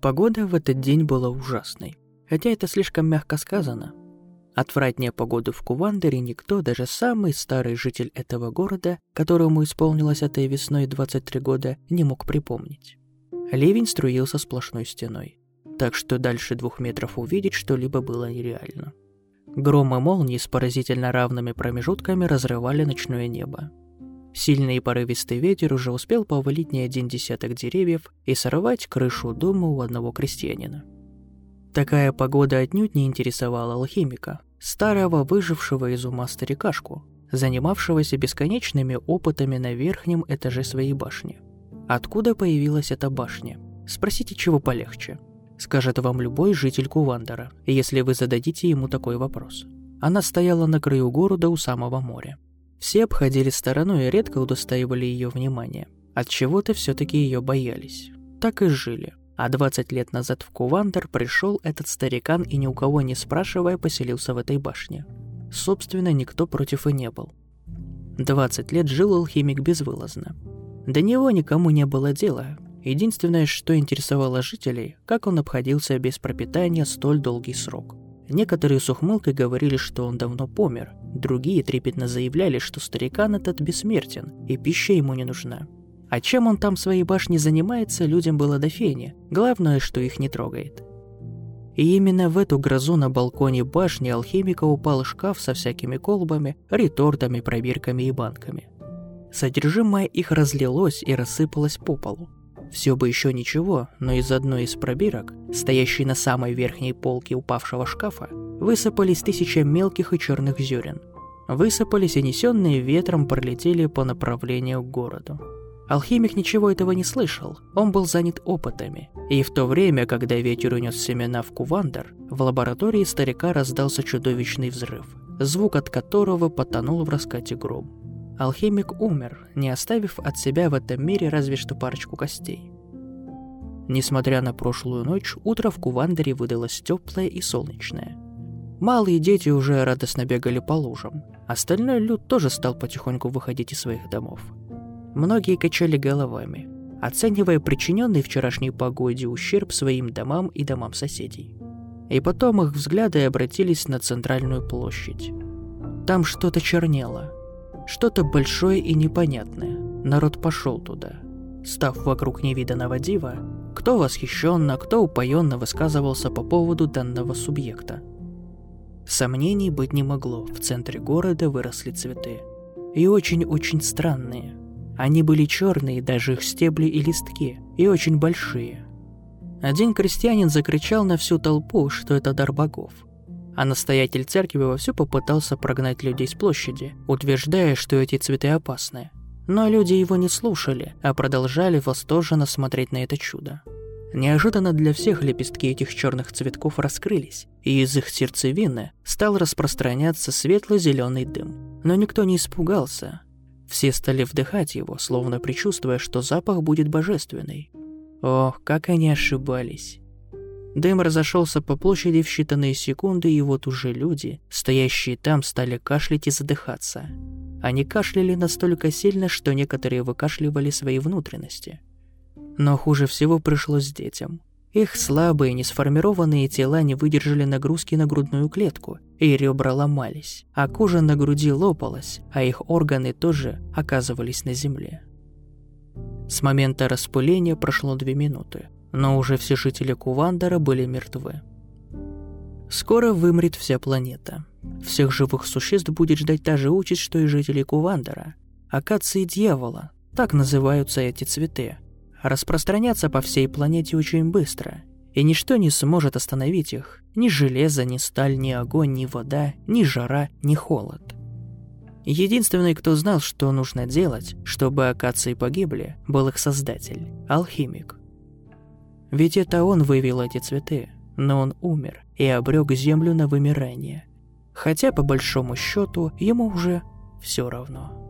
Погода в этот день была ужасной. Хотя это слишком мягко сказано. Отвратнее погоды в Кувандере никто, даже самый старый житель этого города, которому исполнилось этой весной 23 года, не мог припомнить. Ливень струился сплошной стеной, так что дальше двух метров увидеть что-либо было нереально. Гром и молнии с поразительно равными промежутками разрывали ночное небо. Сильный и порывистый ветер уже успел повалить не один десяток деревьев и сорвать крышу дома у одного крестьянина. Такая погода отнюдь не интересовала алхимика, старого выжившего из ума старикашку, занимавшегося бесконечными опытами на верхнем этаже своей башни. Откуда появилась эта башня? Спросите, чего полегче. Скажет вам любой житель Кувандера, если вы зададите ему такой вопрос. Она стояла на краю города у самого моря. Все обходили стороной и редко удостаивали ее внимания. От чего-то все-таки ее боялись. Так и жили. А 20 лет назад в Кувандер пришел этот старикан и ни у кого не спрашивая поселился в этой башне. Собственно, никто против и не был. 20 лет жил алхимик безвылазно. До него никому не было дела. Единственное, что интересовало жителей, как он обходился без пропитания столь долгий срок – Некоторые с ухмылкой говорили, что он давно помер, другие трепетно заявляли, что старикан этот бессмертен, и пища ему не нужна. А чем он там в своей башне занимается, людям было до фени, главное, что их не трогает. И именно в эту грозу на балконе башни алхимика упал шкаф со всякими колбами, ретортами, пробирками и банками. Содержимое их разлилось и рассыпалось по полу. Все бы еще ничего, но из одной из пробирок, стоящей на самой верхней полке упавшего шкафа, высыпались тысячи мелких и черных зерен. Высыпались и несенные ветром пролетели по направлению к городу. Алхимик ничего этого не слышал, он был занят опытами. И в то время, когда ветер унес семена в Кувандер, в лаборатории старика раздался чудовищный взрыв, звук от которого потонул в раскате гром. Алхимик умер, не оставив от себя в этом мире разве что парочку костей. Несмотря на прошлую ночь, утро в Кувандере выдалось теплое и солнечное. Малые дети уже радостно бегали по лужам. Остальной люд тоже стал потихоньку выходить из своих домов. Многие качали головами, оценивая причиненный вчерашней погоде ущерб своим домам и домам соседей. И потом их взгляды обратились на центральную площадь. Там что-то чернело, что-то большое и непонятное. Народ пошел туда. Став вокруг невиданного дива, кто восхищенно, кто упоенно высказывался по поводу данного субъекта. Сомнений быть не могло, в центре города выросли цветы. И очень-очень странные. Они были черные, даже их стебли и листки, и очень большие. Один крестьянин закричал на всю толпу, что это дар богов – а настоятель церкви вовсю попытался прогнать людей с площади, утверждая, что эти цветы опасны. Но люди его не слушали, а продолжали восторженно смотреть на это чудо. Неожиданно для всех лепестки этих черных цветков раскрылись, и из их сердцевины стал распространяться светло-зеленый дым. Но никто не испугался. Все стали вдыхать его, словно предчувствуя, что запах будет божественный. Ох, как они ошибались. Дым разошелся по площади в считанные секунды, и вот уже люди, стоящие там, стали кашлять и задыхаться. Они кашляли настолько сильно, что некоторые выкашливали свои внутренности. Но хуже всего пришлось детям. Их слабые, несформированные тела не выдержали нагрузки на грудную клетку, и ребра ломались, а кожа на груди лопалась, а их органы тоже оказывались на земле. С момента распыления прошло две минуты, но уже все жители Кувандера были мертвы. Скоро вымрет вся планета. Всех живых существ будет ждать та же участь, что и жители Кувандера. Акации дьявола, так называются эти цветы, распространятся по всей планете очень быстро, и ничто не сможет остановить их. Ни железо, ни сталь, ни огонь, ни вода, ни жара, ни холод. Единственный, кто знал, что нужно делать, чтобы акации погибли, был их создатель – алхимик – ведь это он вывел эти цветы, но он умер и обрек землю на вымирание. Хотя, по большому счету, ему уже все равно.